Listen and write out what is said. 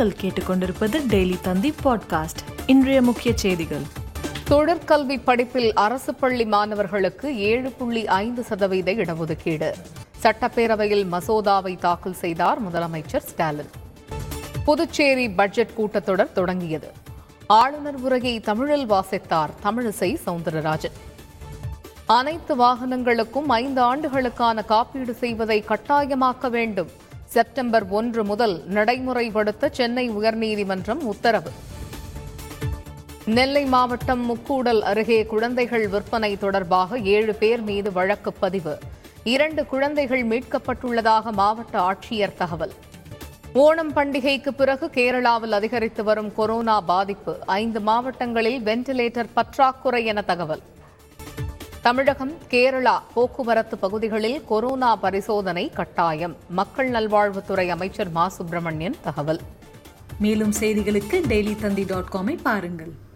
நீங்கள் கேட்டுக்கொண்டிருப்பது டெய்லி தந்தி பாட்காஸ்ட். இன்றைய முக்கிய செய்திகள். தொழிற்கல்வி படிப்பில் அரசு பள்ளி மாணவர்களுக்கு ஏழு புள்ளி ஐந்து சதவீத இடஒதுக்கீடு. சட்டப்பேரவையில் மசோதாவை தாக்கல் செய்தார் முதலமைச்சர் ஸ்டாலின். புதுச்சேரி பட்ஜெட் கூட்டத்தொடர் தொடங்கியது. ஆளுநர் உரையை தமிழில் வாசித்தார் தமிழிசை சவுந்தரராஜன். அனைத்து வாகனங்களுக்கும் ஐந்து ஆண்டுகளுக்கான காப்பீடு செய்வதை கட்டாயமாக்க வேண்டும். செப்டம்பர் ஒன்று முதல் நடைமுறைப்படுத்த சென்னை உயர்நீதிமன்றம் உத்தரவு. நெல்லை மாவட்டம் முக்கூடல் அருகே குழந்தைகள் விற்பனை தொடர்பாக ஏழு பேர் மீது வழக்கு பதிவு. இரண்டு குழந்தைகள் மீட்கப்பட்டுள்ளதாக மாவட்ட ஆட்சியர் தகவல். ஓணம் பண்டிகைக்கு பிறகு கேரளாவில் அதிகரித்து வரும் கொரோனா பாதிப்பு. ஐந்து மாவட்டங்களில் வென்டிலேட்டர் பற்றாக்குறை என தகவல். தமிழகம் கேரளா போக்குவரத்து பகுதிகளில் கொரோனா பரிசோதனை கட்டாயம். மக்கள் நல்வாழ்வுத்துறை அமைச்சர் மா. சுப்பிரமணியன் தகவல். மேலும் செய்திகளுக்கு டெய்லி தந்தி டாட் காமை பாருங்கள்.